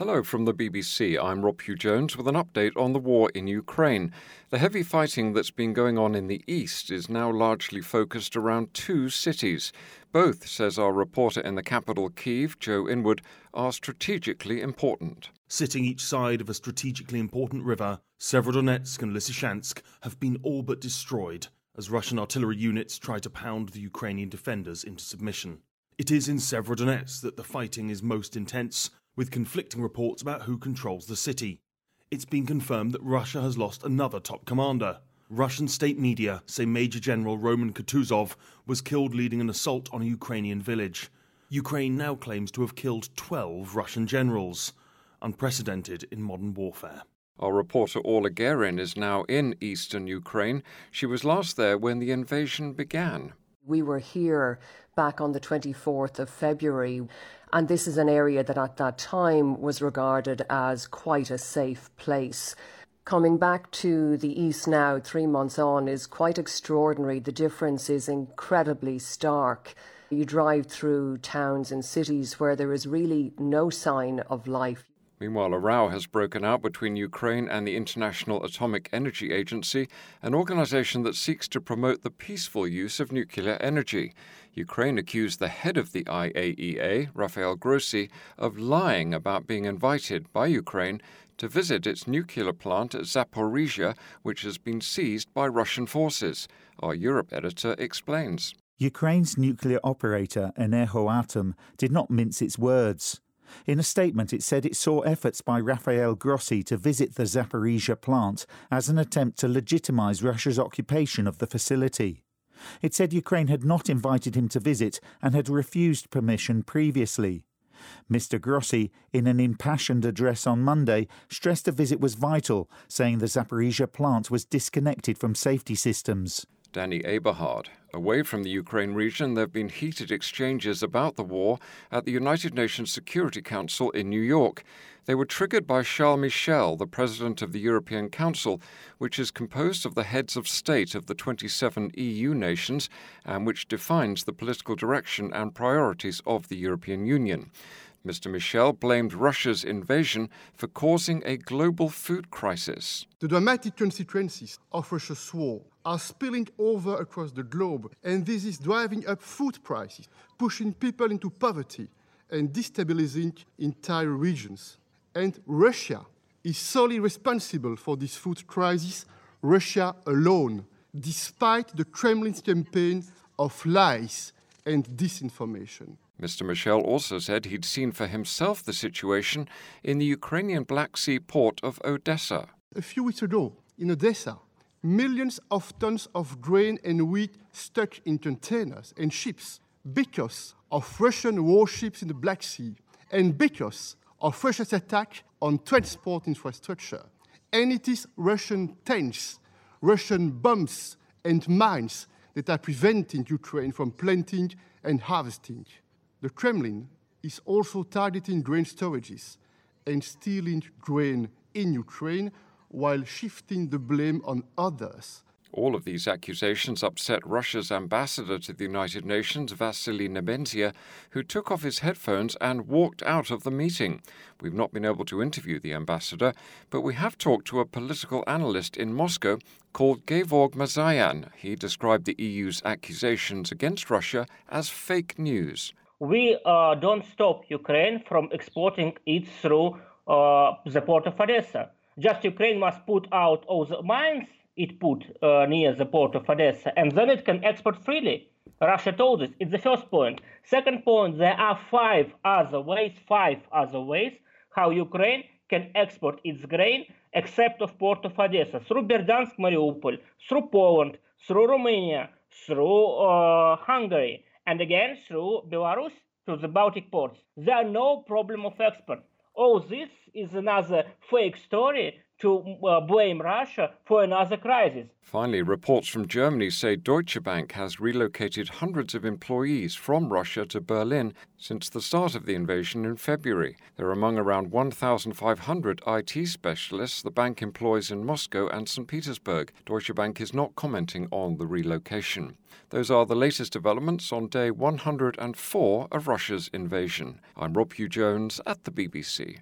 Hello from the BBC. I'm Rob Hugh Jones with an update on the war in Ukraine. The heavy fighting that's been going on in the east is now largely focused around two cities. Both, says our reporter in the capital, Kiev, Joe Inwood, are strategically important. Sitting each side of a strategically important river, Severodonetsk and Lysychansk have been all but destroyed as Russian artillery units try to pound the Ukrainian defenders into submission. It is in Severodonetsk that the fighting is most intense, with conflicting reports about who controls the city. It's been confirmed that Russia has lost another top commander. Russian state media say Major General Roman Kutuzov was killed leading an assault on a Ukrainian village. Ukraine now claims to have killed 12 Russian generals, unprecedented in modern warfare. Our reporter Orla Guerin is now in eastern Ukraine. She was last there when the invasion began. We were here back on the 24th of February, and this is an area that at that time was regarded as quite a safe place. Coming back to the east now, three months on, is quite extraordinary. The difference is incredibly stark. You drive through towns and cities where there is really no sign of life. Meanwhile, a row has broken out between Ukraine and the International Atomic Energy Agency, an organization that seeks to promote the peaceful use of nuclear energy. Ukraine accused the head of the IAEA, Rafael Grossi, of lying about being invited by Ukraine to visit its nuclear plant at Zaporizhia, which has been seized by Russian forces. Our Europe editor explains. Ukraine's nuclear operator, Energoatom, did not mince its words. In a statement, it said it saw efforts by Rafael Grossi to visit the Zaporizhia plant as an attempt to legitimize Russia's occupation of the facility. It said Ukraine had not invited him to visit and had refused permission previously. Mr. Grossi, in an impassioned address on Monday, stressed the visit was vital, saying the Zaporizhia plant was disconnected from safety systems. Danny Aeberhard. Away from the Ukraine region, there have been heated exchanges about the war at the United Nations Security Council in New York. They were triggered by Charles Michel, the president of the European Council, which is composed of the heads of state of the 27 EU nations and which defines the political direction and priorities of the European Union. Mr. Michel blamed Russia's invasion for causing a global food crisis. The dramatic consequences of Russia's war are spilling over across the globe, and this is driving up food prices, pushing people into poverty, and destabilizing entire regions. And Russia is solely responsible for this food crisis, Russia alone, despite the Kremlin's campaign of lies and disinformation. Mr. Michel also said he'd seen for himself the situation in the Ukrainian Black Sea port of Odessa. A few weeks ago, in Odessa, millions of tons of grain and wheat stuck in containers and ships because of Russian warships in the Black Sea and because of Russia's attack on transport infrastructure. And it is Russian tanks, Russian bombs, and mines that are preventing Ukraine from planting and harvesting. The Kremlin is also targeting grain storages and stealing grain in Ukraine while shifting the blame on others. All of these accusations upset Russia's ambassador to the United Nations, Vasily Nebenzia, who took off his headphones and walked out of the meeting. We've not been able to interview the ambassador, but we have talked to a political analyst in Moscow called Gevorg Mirzayan. He described the EU's accusations against Russia as fake news we uh, don't stop Ukraine from exporting it through uh, the port of Odessa. Just Ukraine must put out all the mines it put uh, near the port of Odessa, and then it can export freely. Russia told us. It's the first point. Second point, there are five other ways, five other ways how Ukraine can export its grain except of port of Odessa through Berdyansk, Mariupol, through Poland, through Romania, through uh, Hungary and again through Belarus to the Baltic ports. There are no problem of export. All this is another fake story to uh, blame Russia for another crisis. Finally, reports from Germany say Deutsche Bank has relocated hundreds of employees from Russia to Berlin since the start of the invasion in February. They're among around 1,500 IT specialists the bank employs in Moscow and St. Petersburg. Deutsche Bank is not commenting on the relocation. Those are the latest developments on day 104 of Russia's invasion. I'm Rob Hugh Jones at the BBC.